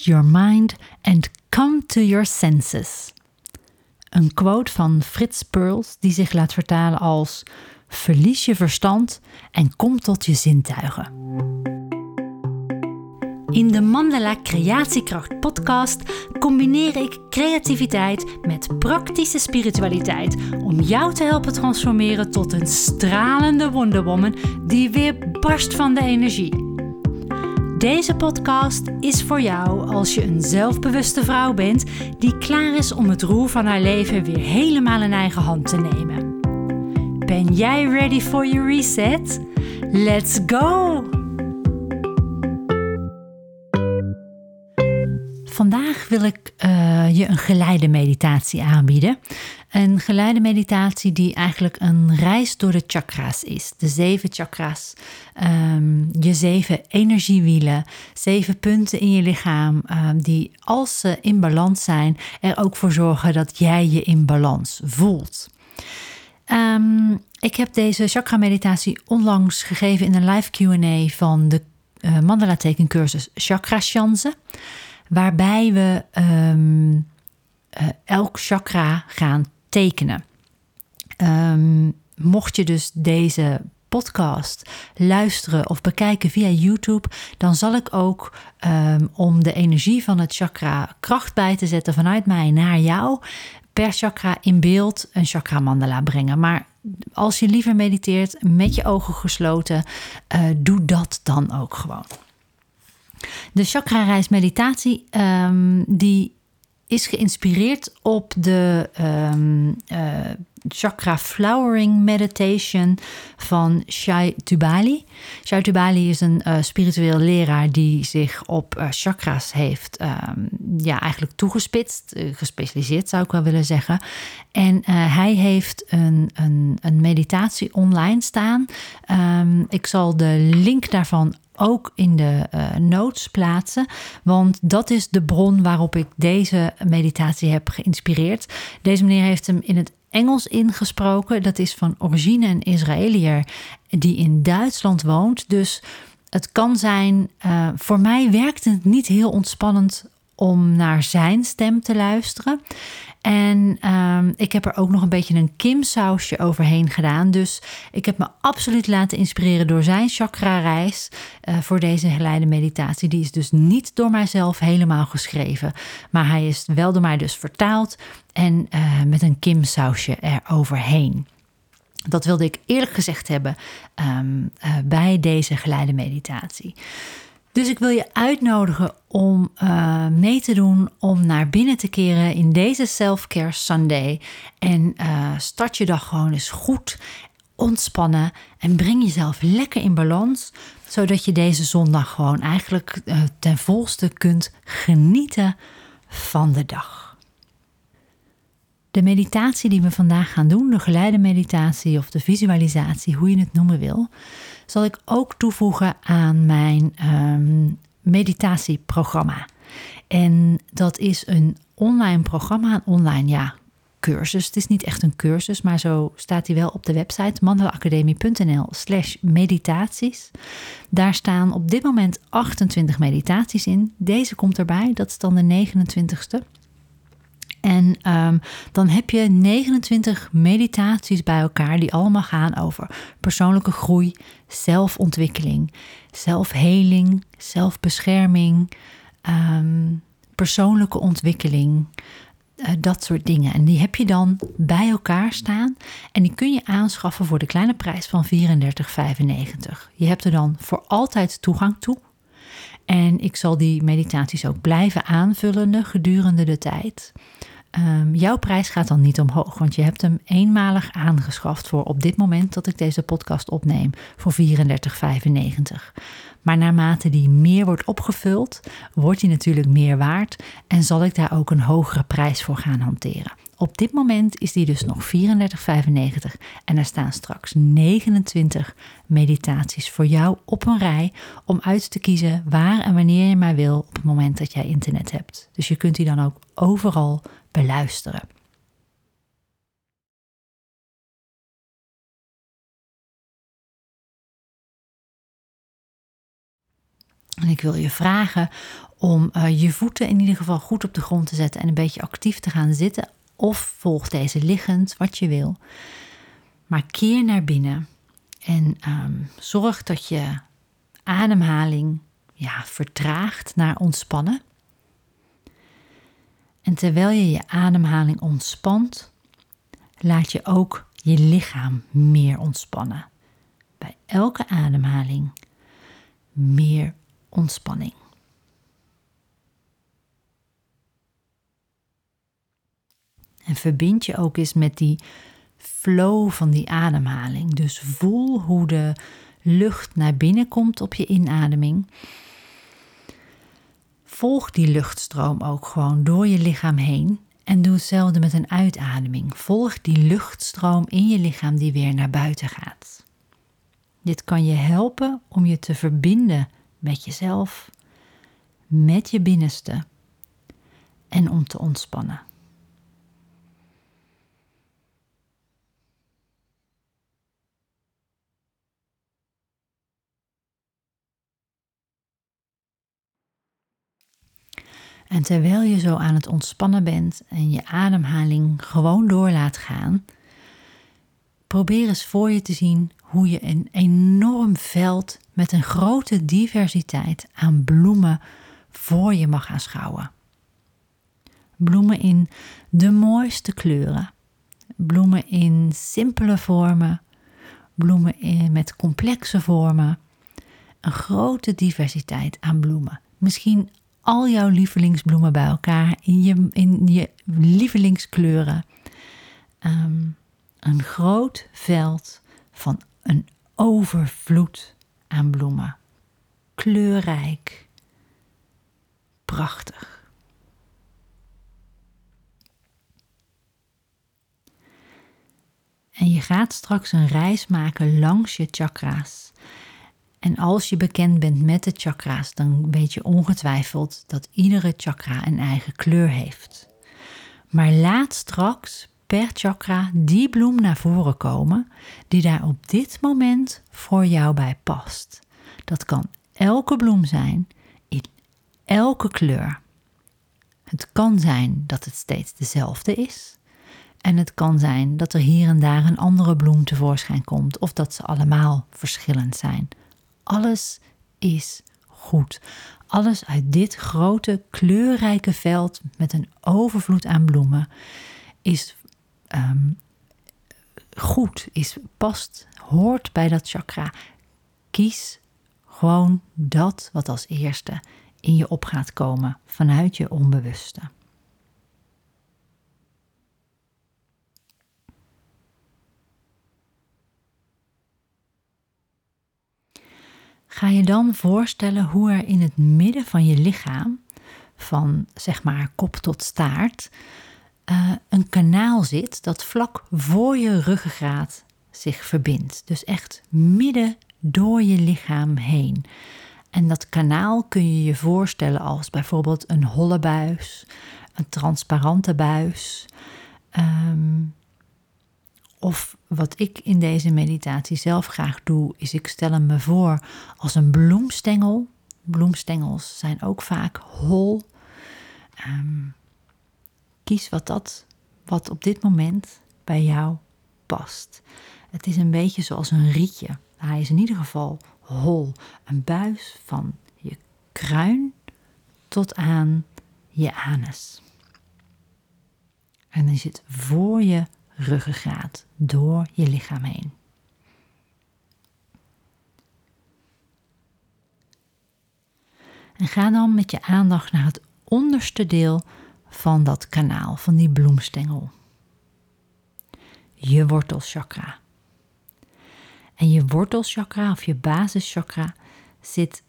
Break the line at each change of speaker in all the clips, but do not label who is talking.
Your mind and come to your senses. Een quote van Frits Perls die zich laat vertalen als: Verlies je verstand en kom tot je zintuigen. In de Mandala Creatiekracht podcast combineer ik creativiteit met praktische spiritualiteit om jou te helpen transformeren tot een stralende wonderwoman die weer barst van de energie. Deze podcast is voor jou als je een zelfbewuste vrouw bent die klaar is om het roer van haar leven weer helemaal in eigen hand te nemen. Ben jij ready for your reset? Let's go! Vandaag wil ik uh, je een geleide meditatie aanbieden. Een geleide meditatie die eigenlijk een reis door de chakra's is. De zeven chakra's, um, je zeven energiewielen, zeven punten in je lichaam um, die als ze in balans zijn, er ook voor zorgen dat jij je in balans voelt. Um, ik heb deze chakra meditatie onlangs gegeven in een live Q&A van de uh, mandala tekencursus Chakra Chance waarbij we um, uh, elk chakra gaan tekenen. Um, mocht je dus deze podcast luisteren of bekijken via YouTube, dan zal ik ook um, om de energie van het chakra kracht bij te zetten vanuit mij naar jou, per chakra in beeld een chakra mandala brengen. Maar als je liever mediteert met je ogen gesloten, uh, doe dat dan ook gewoon. De chakra-reis meditatie um, die is geïnspireerd op de um, uh, chakra flowering meditation van Shai Tubali. Shai Tubali is een uh, spiritueel leraar die zich op uh, chakras heeft um, ja, eigenlijk toegespitst, gespecialiseerd zou ik wel willen zeggen. En hij heeft een, een, een meditatie online staan. Um, ik zal de link daarvan ook in de notes plaatsen. Want dat is de bron waarop ik deze meditatie heb geïnspireerd. Deze meneer heeft hem in het Engels ingesproken. Dat is van origine een Israëliër die in Duitsland woont. Dus het kan zijn, uh, voor mij werkt het niet heel ontspannend om naar zijn stem te luisteren. En um, ik heb er ook nog een beetje een Kim-sausje overheen gedaan. Dus ik heb me absoluut laten inspireren door zijn chakra-reis uh, voor deze geleide meditatie. Die is dus niet door mijzelf helemaal geschreven. Maar hij is wel door mij dus vertaald en uh, met een Kim-sausje eroverheen. Dat wilde ik eerlijk gezegd hebben um, uh, bij deze geleide meditatie. Dus ik wil je uitnodigen om uh, mee te doen om naar binnen te keren in deze Self-Care Sunday. En uh, start je dag gewoon eens goed, ontspannen en breng jezelf lekker in balans. Zodat je deze zondag gewoon eigenlijk uh, ten volste kunt genieten van de dag. De meditatie die we vandaag gaan doen, de geleide meditatie of de visualisatie, hoe je het noemen wil, zal ik ook toevoegen aan mijn um, meditatieprogramma. En dat is een online programma, een online ja, cursus. Het is niet echt een cursus, maar zo staat hij wel op de website mandelaacademie.nl slash meditaties. Daar staan op dit moment 28 meditaties in. Deze komt erbij, dat is dan de 29ste. En um, dan heb je 29 meditaties bij elkaar die allemaal gaan over persoonlijke groei, zelfontwikkeling, zelfheling, zelfbescherming, um, persoonlijke ontwikkeling. Uh, dat soort dingen. En die heb je dan bij elkaar staan. En die kun je aanschaffen voor de kleine prijs van 34,95. Je hebt er dan voor altijd toegang toe. En ik zal die meditaties ook blijven aanvullen gedurende de tijd. Um, jouw prijs gaat dan niet omhoog, want je hebt hem eenmalig aangeschaft voor op dit moment dat ik deze podcast opneem voor 34,95. Maar naarmate die meer wordt opgevuld, wordt die natuurlijk meer waard en zal ik daar ook een hogere prijs voor gaan hanteren. Op dit moment is die dus nog 34,95 en er staan straks 29 meditaties voor jou op een rij om uit te kiezen waar en wanneer je maar wil op het moment dat jij internet hebt. Dus je kunt die dan ook overal beluisteren. En ik wil je vragen om uh, je voeten in ieder geval goed op de grond te zetten en een beetje actief te gaan zitten. Of volg deze liggend, wat je wil. Maar keer naar binnen en um, zorg dat je ademhaling ja, vertraagt naar ontspannen. En terwijl je je ademhaling ontspant, laat je ook je lichaam meer ontspannen. Bij elke ademhaling meer ontspanning. En verbind je ook eens met die flow van die ademhaling. Dus voel hoe de lucht naar binnen komt op je inademing. Volg die luchtstroom ook gewoon door je lichaam heen. En doe hetzelfde met een uitademing. Volg die luchtstroom in je lichaam die weer naar buiten gaat. Dit kan je helpen om je te verbinden met jezelf, met je binnenste en om te ontspannen. En terwijl je zo aan het ontspannen bent en je ademhaling gewoon door laat gaan, probeer eens voor je te zien hoe je een enorm veld met een grote diversiteit aan bloemen voor je mag aanschouwen. Bloemen in de mooiste kleuren, bloemen in simpele vormen, bloemen in, met complexe vormen. Een grote diversiteit aan bloemen. Misschien al jouw lievelingsbloemen bij elkaar in je, in je lievelingskleuren. Ehm, een groot veld van een overvloed aan bloemen. Kleurrijk. Prachtig. En je gaat straks een reis maken langs je chakra's. En als je bekend bent met de chakra's, dan weet je ongetwijfeld dat iedere chakra een eigen kleur heeft. Maar laat straks per chakra die bloem naar voren komen die daar op dit moment voor jou bij past. Dat kan elke bloem zijn in elke kleur. Het kan zijn dat het steeds dezelfde is. En het kan zijn dat er hier en daar een andere bloem tevoorschijn komt of dat ze allemaal verschillend zijn. Alles is goed. Alles uit dit grote kleurrijke veld met een overvloed aan bloemen is Ehm, goed is, past, hoort bij dat chakra. Kies gewoon dat wat als eerste in je op gaat komen vanuit je onbewuste. Ga je dan voorstellen hoe er in het midden van je lichaam, van zeg maar kop tot staart, uh, een kanaal zit dat vlak voor je ruggengraat zich verbindt. Dus echt midden door je lichaam heen. En dat kanaal kun je je voorstellen als bijvoorbeeld een holle buis, een transparante buis. Um, of wat ik in deze meditatie zelf graag doe, is ik stel hem me voor als een bloemstengel. Bloemstengels zijn ook vaak hol. Um, kies wat dat wat op dit moment bij jou past. Het is een beetje zoals een rietje. Hij is in ieder geval hol. Een buis van je kruin tot aan je anus. En hij zit voor je ruggengraat, door je lichaam heen. En ga dan met je aandacht naar het onderste deel van dat kanaal, van die bloemstengel. Je wortelchakra. En je wortelchakra of je basischakra zit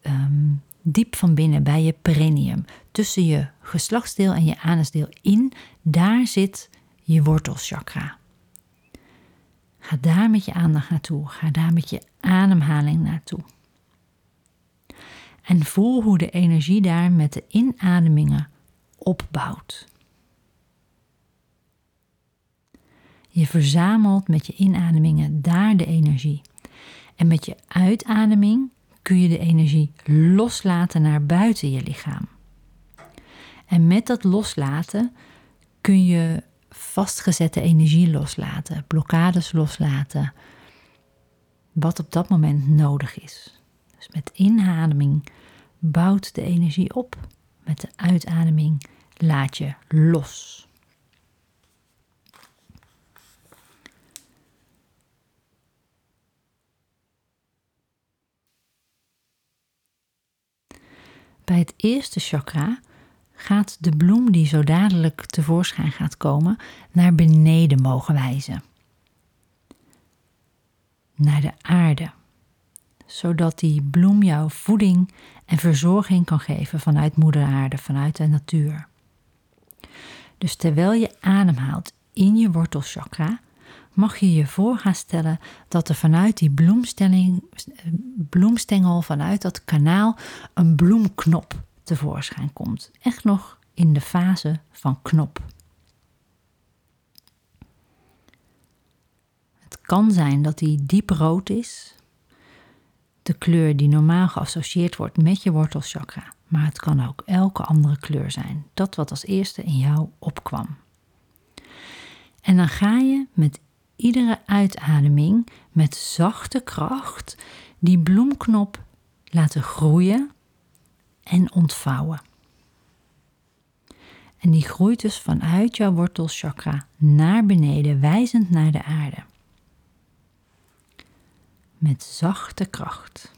ehm, diep van binnen bij je perineum. Tussen je geslachtsdeel en je anusdeel in, daar zit je wortelchakra. Ga daar met je aandacht naartoe. Ga daar met je ademhaling naartoe. En voel hoe de energie daar met de inademingen opbouwt. Je verzamelt met je inademingen daar de energie. En met je uitademing kun je de energie loslaten naar buiten je lichaam. En met dat loslaten kun je vastgezette energie loslaten, blokkades loslaten, wat op dat moment nodig is. Dus met inademing bouwt de energie op, met de uitademing laat je los. Bij het eerste chakra gaat de bloem die zo dadelijk tevoorschijn gaat komen naar beneden mogen wijzen. Naar de aarde. Zodat die bloem jou voeding en verzorging kan geven vanuit moeder aarde, vanuit de natuur. Dus terwijl je ademhaalt in je wortelchakra, mag je je voor gaan stellen dat er vanuit die bloemstengel, vanuit dat kanaal, een bloemknop tevoorschijn komt. Echt nog in de fase van knop. Het kan zijn dat die diep rood is, de kleur die normaal geassocieerd wordt met je wortelchakra. Maar het kan ook elke andere kleur zijn, dat wat als eerste in jou opkwam. En dan ga je met iedere uitademing met zachte kracht die bloemknop laten groeien en ontvouwen. En die groeit dus vanuit jouw wortelchakra naar beneden, wijzend naar de aarde. Met zachte kracht.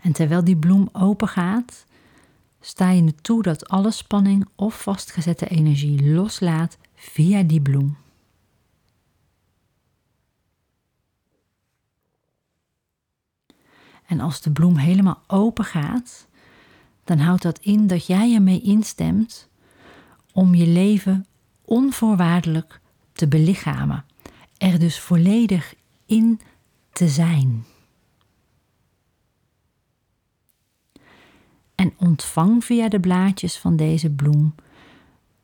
En terwijl die bloem open gaat, sta je er toe dat alle spanning of vastgezette energie loslaat via die bloem. En als de bloem helemaal open gaat, dan houdt dat in dat jij ermee instemt om je leven onvoorwaardelijk te belichamen. Er dus volledig in te zijn. En ontvang via de blaadjes van deze bloem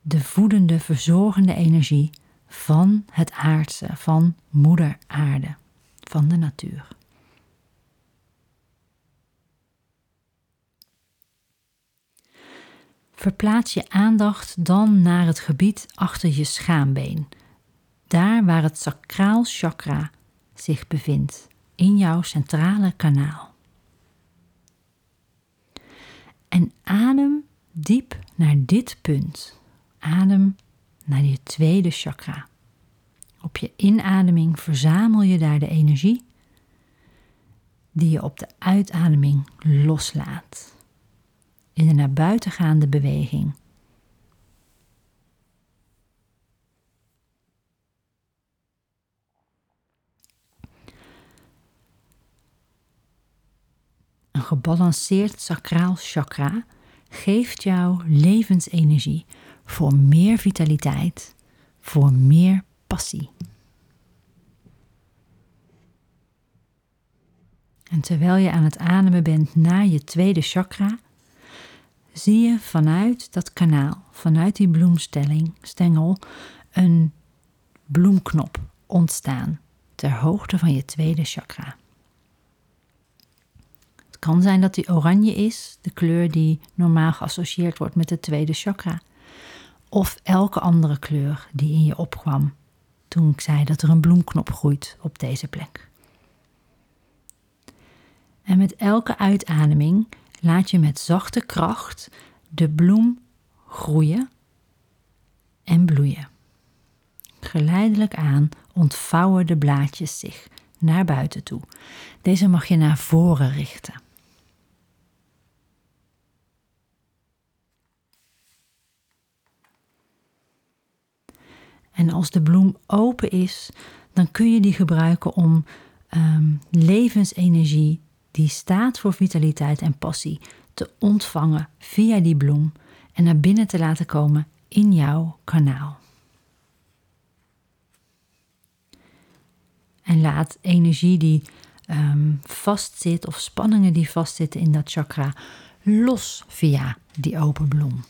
de voedende, verzorgende energie van het aardse, van Moeder Aarde, van de natuur. Verplaats je aandacht dan naar het gebied achter je schaambeen, daar waar het sacraal chakra zich bevindt, in jouw centrale kanaal. En adem diep naar dit punt. Adem naar je tweede chakra. Op je inademing verzamel je daar de energie die je op de uitademing loslaat in de naar buiten gaande beweging. Een gebalanceerd sacraal chakra geeft jou levensenergie voor meer vitaliteit, voor meer passie. En terwijl je aan het ademen bent naar je tweede chakra, zie je vanuit dat kanaal, vanuit die bloemstelling, stengel, een bloemknop ontstaan ter hoogte van je tweede chakra. Het kan zijn dat die oranje is, de kleur die normaal geassocieerd wordt met het tweede chakra, of elke andere kleur die in je opkwam toen ik zei dat er een bloemknop groeit op deze plek. En met elke uitademing laat je met zachte kracht de bloem groeien en bloeien. Geleidelijk aan ontvouwen de blaadjes zich naar buiten toe. Deze mag je naar voren richten. En als de bloem open is, dan kun je die gebruiken om um, levensenergie die staat voor vitaliteit en passie, te ontvangen via die bloem en naar binnen te laten komen in jouw kanaal. En laat energie die um, vastzit of spanningen die vastzitten in dat chakra los via die open bloem.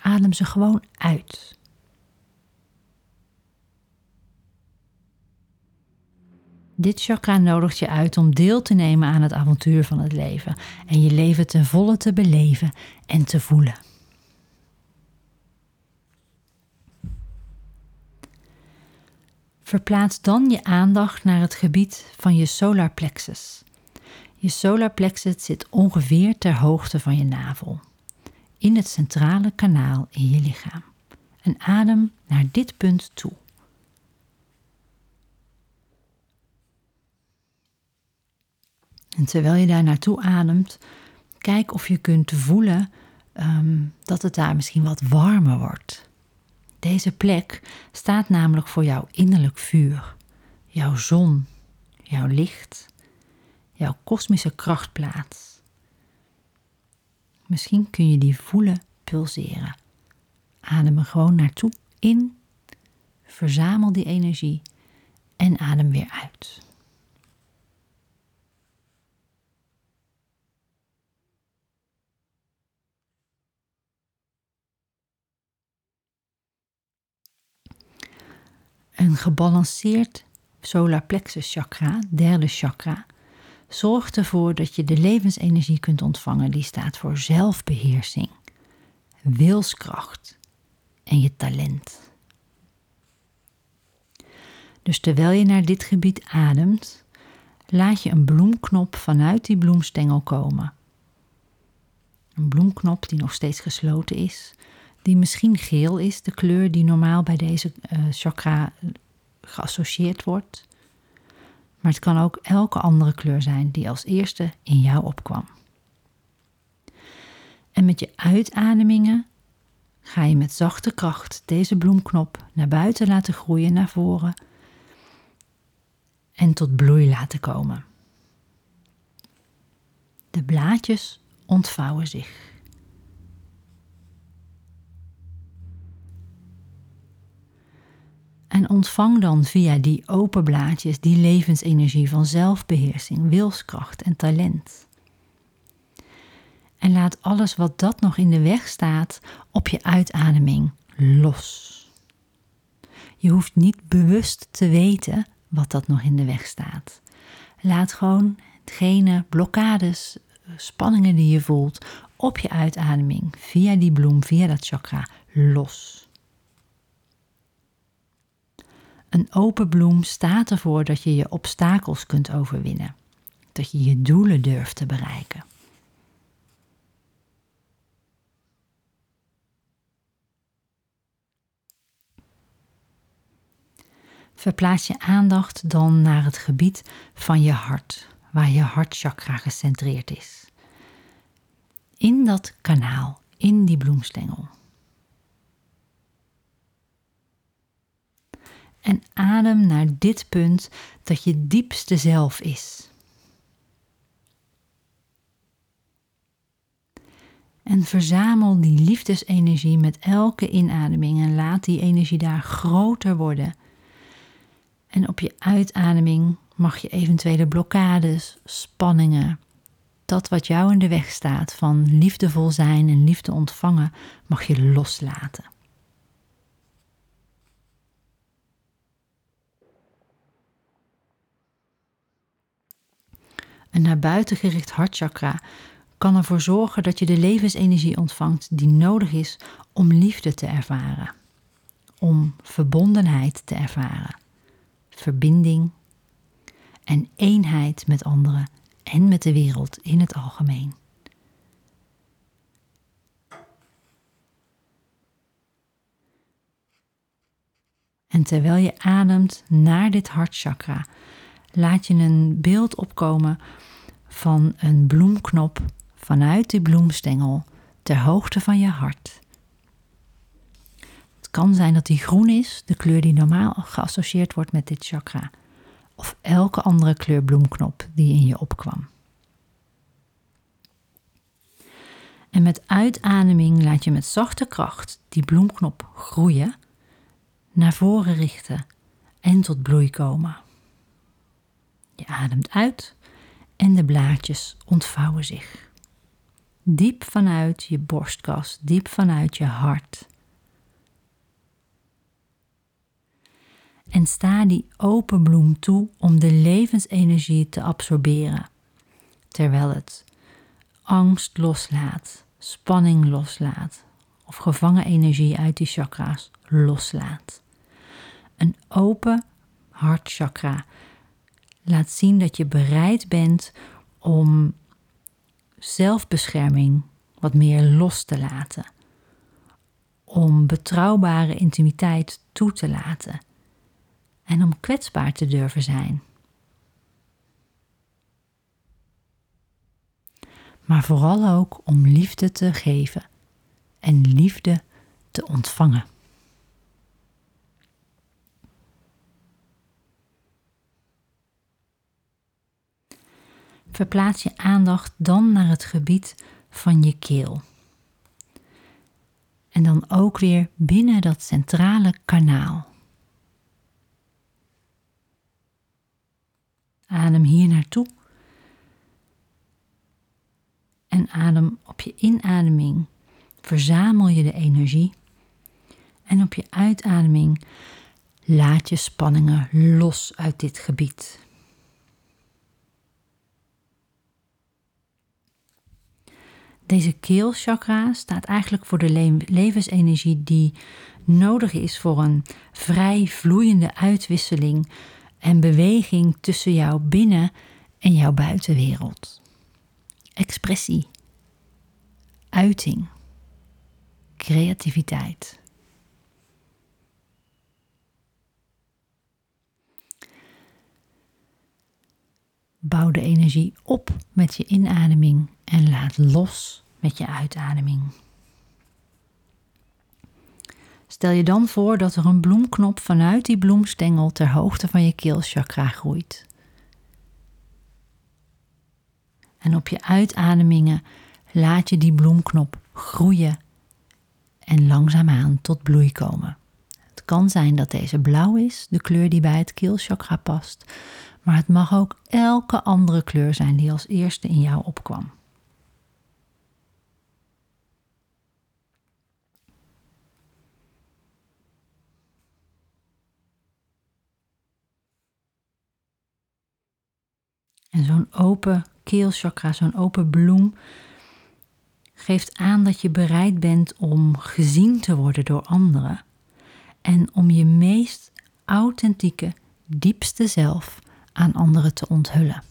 Adem ze gewoon uit. Dit chakra nodigt je uit om deel te nemen aan het avontuur van het leven en je leven ten volle te beleven en te voelen. Verplaats dan je aandacht naar het gebied van je solar plexus. Je solar plexus zit ongeveer ter hoogte van je navel, in het centrale kanaal in je lichaam. En adem naar dit punt toe. En terwijl je daar naartoe ademt, kijk of je kunt voelen um, dat het daar misschien wat warmer wordt. Deze plek staat namelijk voor jouw innerlijk vuur, jouw zon, jouw licht, jouw kosmische krachtplaats. Misschien kun je die voelen pulseren. Adem er gewoon naartoe in, verzamel die energie en adem weer uit. Een gebalanceerd solar plexus chakra, derde chakra, zorgt ervoor dat je de levensenergie kunt ontvangen die staat voor zelfbeheersing, wilskracht en je talent. Dus terwijl je naar dit gebied ademt, laat je een bloemknop vanuit die bloemstengel komen. Een bloemknop die nog steeds gesloten is, die misschien geel is, de kleur die normaal bij deze uh, chakra geassocieerd wordt. Maar het kan ook elke andere kleur zijn die als eerste in jou opkwam. En met je uitademingen ga je met zachte kracht deze bloemknop naar buiten laten groeien naar voren en tot bloei laten komen. De blaadjes ontvouwen zich. Ontvang dan via die open blaadjes die levensenergie van zelfbeheersing, wilskracht en talent. En laat alles wat dat nog in de weg staat op je uitademing los. Je hoeft niet bewust te weten wat dat nog in de weg staat. Laat gewoon hetgene blokkades, spanningen die je voelt op je uitademing via die bloem, via dat chakra los. Een open bloem staat ervoor dat je je obstakels kunt overwinnen, dat je je doelen durft te bereiken. Verplaats je aandacht dan naar het gebied van je hart, waar je hartchakra gecentreerd is. In dat kanaal, in die bloemstengel. En adem naar dit punt dat je diepste zelf is. En verzamel die liefdesenergie met elke inademing en laat die energie daar groter worden. En op je uitademing mag je eventuele blokkades, spanningen, dat wat jou in de weg staat van liefdevol zijn en liefde ontvangen, mag je loslaten. Een naar buiten gericht hartchakra kan ervoor zorgen dat je de levensenergie ontvangt die nodig is om liefde te ervaren, om verbondenheid te ervaren, verbinding en eenheid met anderen en met de wereld in het algemeen. En terwijl je ademt naar dit hartchakra, laat je een beeld opkomen van een bloemknop vanuit die bloemstengel ter hoogte van je hart. Het kan zijn dat die groen is, de kleur die normaal geassocieerd wordt met dit chakra, of elke andere kleur bloemknop die in je opkwam. En met uitademing laat je met zachte kracht die bloemknop groeien, naar voren richten en tot bloei komen. Je ademt uit en de blaadjes ontvouwen zich. Diep vanuit je borstkas, diep vanuit je hart. En sta die open bloem toe om de levensenergie te absorberen, terwijl het angst loslaat, spanning loslaat of gevangen energie uit die chakra's loslaat. Een open hartchakra laat zien dat je bereid bent om zelfbescherming wat meer los te laten. Om betrouwbare intimiteit toe te laten. En om kwetsbaar te durven zijn. Maar vooral ook om liefde te geven en liefde te ontvangen. Verplaats je aandacht dan naar het gebied van je keel. En dan ook weer binnen dat centrale kanaal. Adem hier naartoe. En adem op je inademing. Verzamel je de energie. En op je uitademing laat je spanningen los uit dit gebied. Deze keelchakra staat eigenlijk voor de levensenergie die nodig is voor een vrij vloeiende uitwisseling en beweging tussen jouw binnen- en jouw buitenwereld. Expressie, uiting, creativiteit. Bouw de energie op met je inademing en laat los met je uitademing. Stel je dan voor dat er een bloemknop vanuit die bloemstengel ter hoogte van je keelchakra groeit. En op je uitademingen laat je die bloemknop groeien en langzaamaan tot bloei komen. Het kan zijn dat deze blauw is, de kleur die bij het keelchakra past, maar het mag ook elke andere kleur zijn die als eerste in jou opkwam. En zo'n open keelchakra, zo'n open bloem, geeft aan dat je bereid bent om gezien te worden door anderen en om je meest authentieke, diepste zelf aan anderen te onthullen.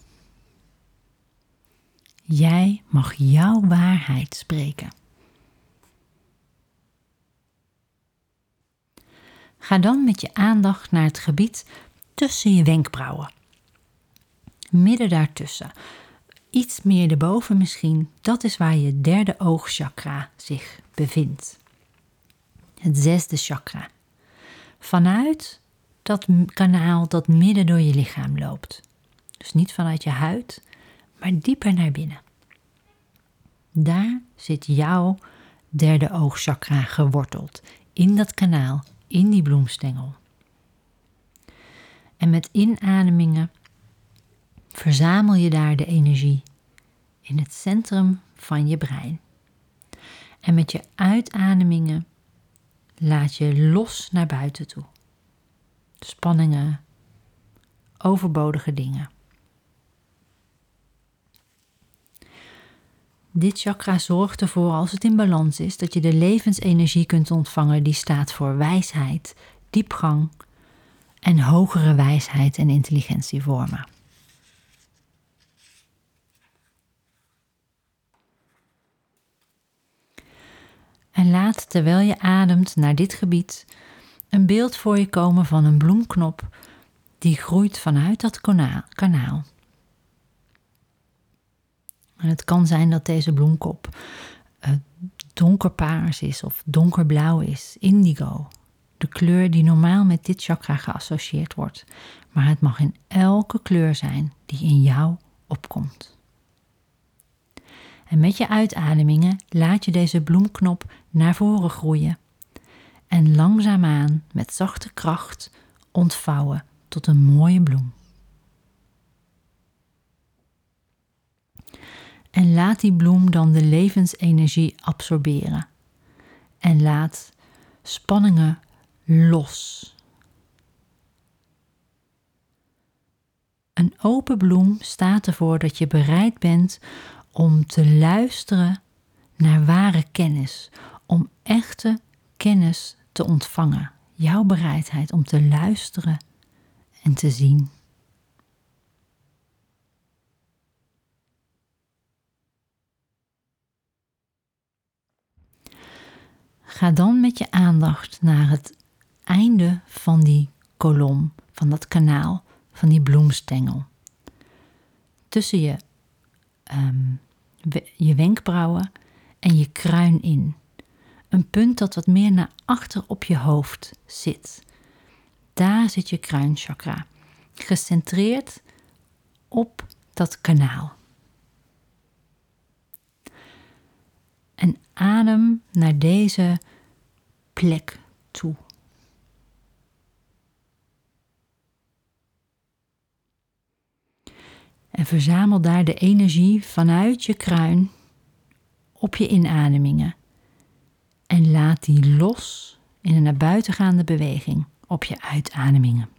Jij mag jouw waarheid spreken. Ga dan met je aandacht naar het gebied tussen je wenkbrauwen. Midden daartussen, iets meer erboven misschien, dat is waar je derde oogchakra zich bevindt. Het zesde chakra. Vanuit dat kanaal dat midden door je lichaam loopt. Dus niet vanuit je huid, maar dieper naar binnen. Daar zit jouw derde oogchakra geworteld, in dat kanaal, in die bloemstengel. En met inademingen verzamel je daar de energie in het centrum van je brein. En met je uitademingen laat je los naar buiten toe spanningen, overbodige dingen. Dit chakra zorgt ervoor, als het in balans is, dat je de levensenergie kunt ontvangen die staat voor wijsheid, diepgang en hogere wijsheid en intelligentievormen. Laat terwijl je ademt naar dit gebied een beeld voor je komen van een bloemknop die groeit vanuit dat kanaal. Het kan zijn dat deze bloemkop uh, donkerpaars is of donkerblauw is, indigo. De kleur die normaal met dit chakra geassocieerd wordt. Maar het mag in elke kleur zijn die in jou opkomt. En met je uitademingen laat je deze bloemknop naar voren groeien en langzaamaan met zachte kracht ontvouwen tot een mooie bloem. En laat die bloem dan de levensenergie absorberen. En laat spanningen los. Een open bloem staat ervoor dat je bereid bent om te luisteren naar ware kennis, echte kennis te ontvangen. Jouw bereidheid om te luisteren en te zien. Ga dan met je aandacht naar het einde van die kolom, van dat kanaal, van die bloemstengel. Tussen je, um, je wenkbrauwen en je kruin in. Een punt dat wat meer naar achter op je hoofd zit. Daar zit je kruinchakra, gecentreerd op dat kanaal. En adem naar deze plek toe. En verzamel daar de energie vanuit je kruin op je inademingen. En laat die los in een naar buiten gaande beweging op je uitademingen.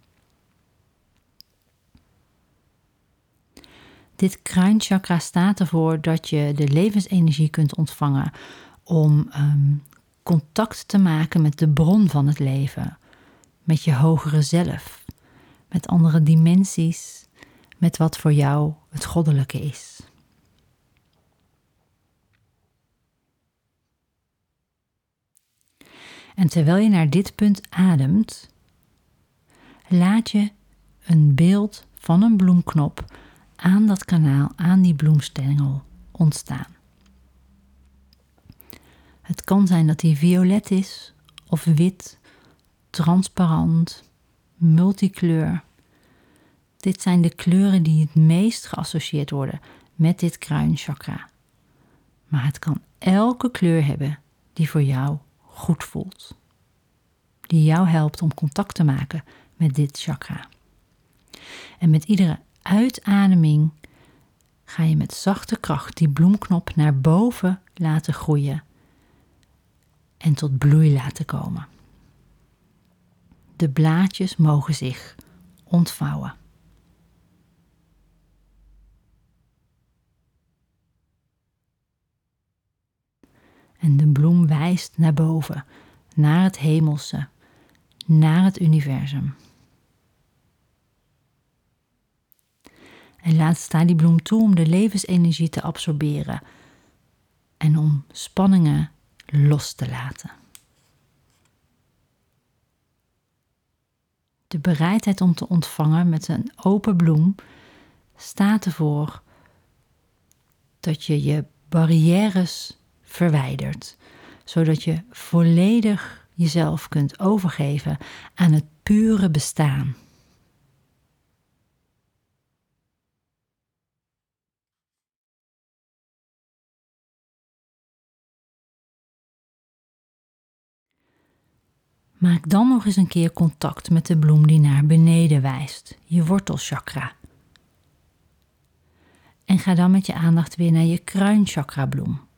Dit kruinchakra staat ervoor dat je de levensenergie kunt ontvangen om um, contact te maken met de bron van het leven, met je hogere zelf, met andere dimensies, met wat voor jou het goddelijke is. En terwijl je naar dit punt ademt, laat je een beeld van een bloemknop aan dat kanaal, aan die bloemstengel ontstaan. Het kan zijn dat die violet is of wit, transparant, multikleur. Dit zijn de kleuren die het meest geassocieerd worden met dit kruinchakra. Maar het kan elke kleur hebben die voor jou goed voelt. Die jou helpt om contact te maken met dit chakra. En met iedere uitademing ga je met zachte kracht die bloemknop naar boven laten groeien en tot bloei laten komen. De blaadjes mogen zich ontvouwen. En de bloem naar boven, naar het hemelse, naar het universum. En laat sta die bloem toe om de levensenergie te absorberen en om spanningen los te laten. De bereidheid om te ontvangen met een open bloem staat ervoor dat je je barrières verwijdert, zodat je volledig jezelf kunt overgeven aan het pure bestaan. Maak dan nog eens een keer contact met de bloem die naar beneden wijst, je wortelchakra. En ga dan met je aandacht weer naar je kruinchakra bloem.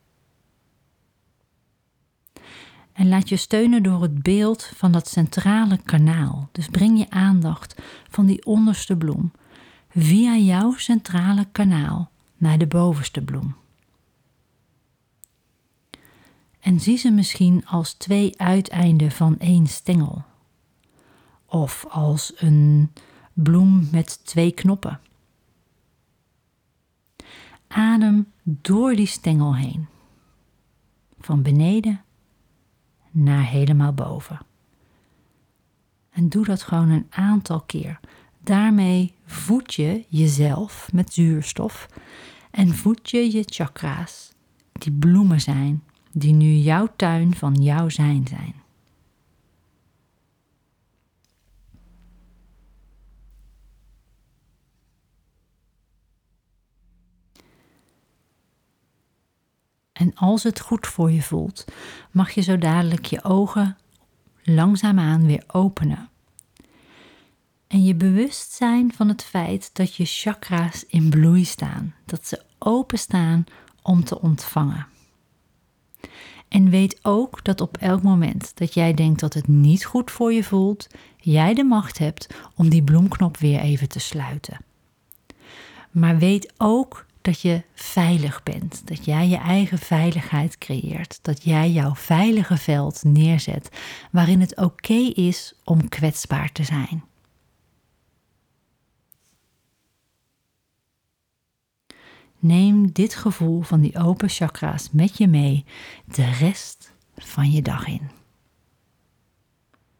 En laat je steunen door het beeld van dat centrale kanaal. Dus breng je aandacht van die onderste bloem via jouw centrale kanaal naar de bovenste bloem. En zie ze misschien als twee uiteinden van één stengel. Of als een bloem met twee knoppen. Adem door die stengel heen. Van beneden naar helemaal boven. En doe dat gewoon een aantal keer. Daarmee voed je jezelf met zuurstof en voed je je chakra's, die bloemen zijn, die nu jouw tuin van jouw zijn zijn. En als het goed voor je voelt, mag je zo dadelijk je ogen langzaamaan weer openen. En je bewust zijn van het feit dat je chakra's in bloei staan, dat ze openstaan om te ontvangen. En weet ook dat op elk moment dat jij denkt dat het niet goed voor je voelt, jij de macht hebt om die bloemknop weer even te sluiten. Maar weet ook dat je veilig bent. Dat jij je eigen veiligheid creëert. Dat jij jouw veilige veld neerzet waarin het oké is om kwetsbaar te zijn. Neem dit gevoel van die open chakra's met je mee de rest van je dag in.